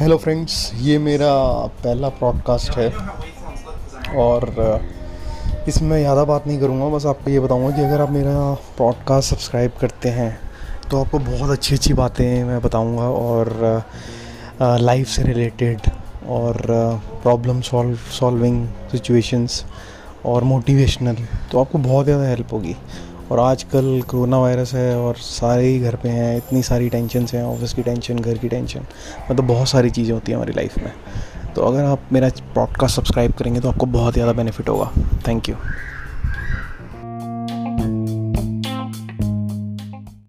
Hello friends ये मेरा पहला प्रॉडकास्ट है और इसमें मैं ज़्यादा बात नहीं करूँगा, बस आपको ये बताऊँगा कि अगर आप मेरा प्रॉडकास्ट सब्सक्राइब करते हैं तो आपको बहुत अच्छी अच्छी बातें मैं बताऊँगा और लाइफ से रिलेटेड और प्रॉब्लम सॉल्व सॉल्विंग सिचुएशंस और मोटिवेशनल तो आपको बहुत ज़्यादा हेल्प होगी। और आजकल कोरोना वायरस है और सारे ही घर पे हैं, इतनी सारी टेंशनस हैं ऑफ़िस की टेंशन घर की टेंशन मतलब बहुत सारी चीज़ें होती हैं हमारी लाइफ में। तो अगर आप मेरा पॉडकास्ट सब्सक्राइब करेंगे तो आपको बहुत ज़्यादा बेनिफिट होगा। Thank you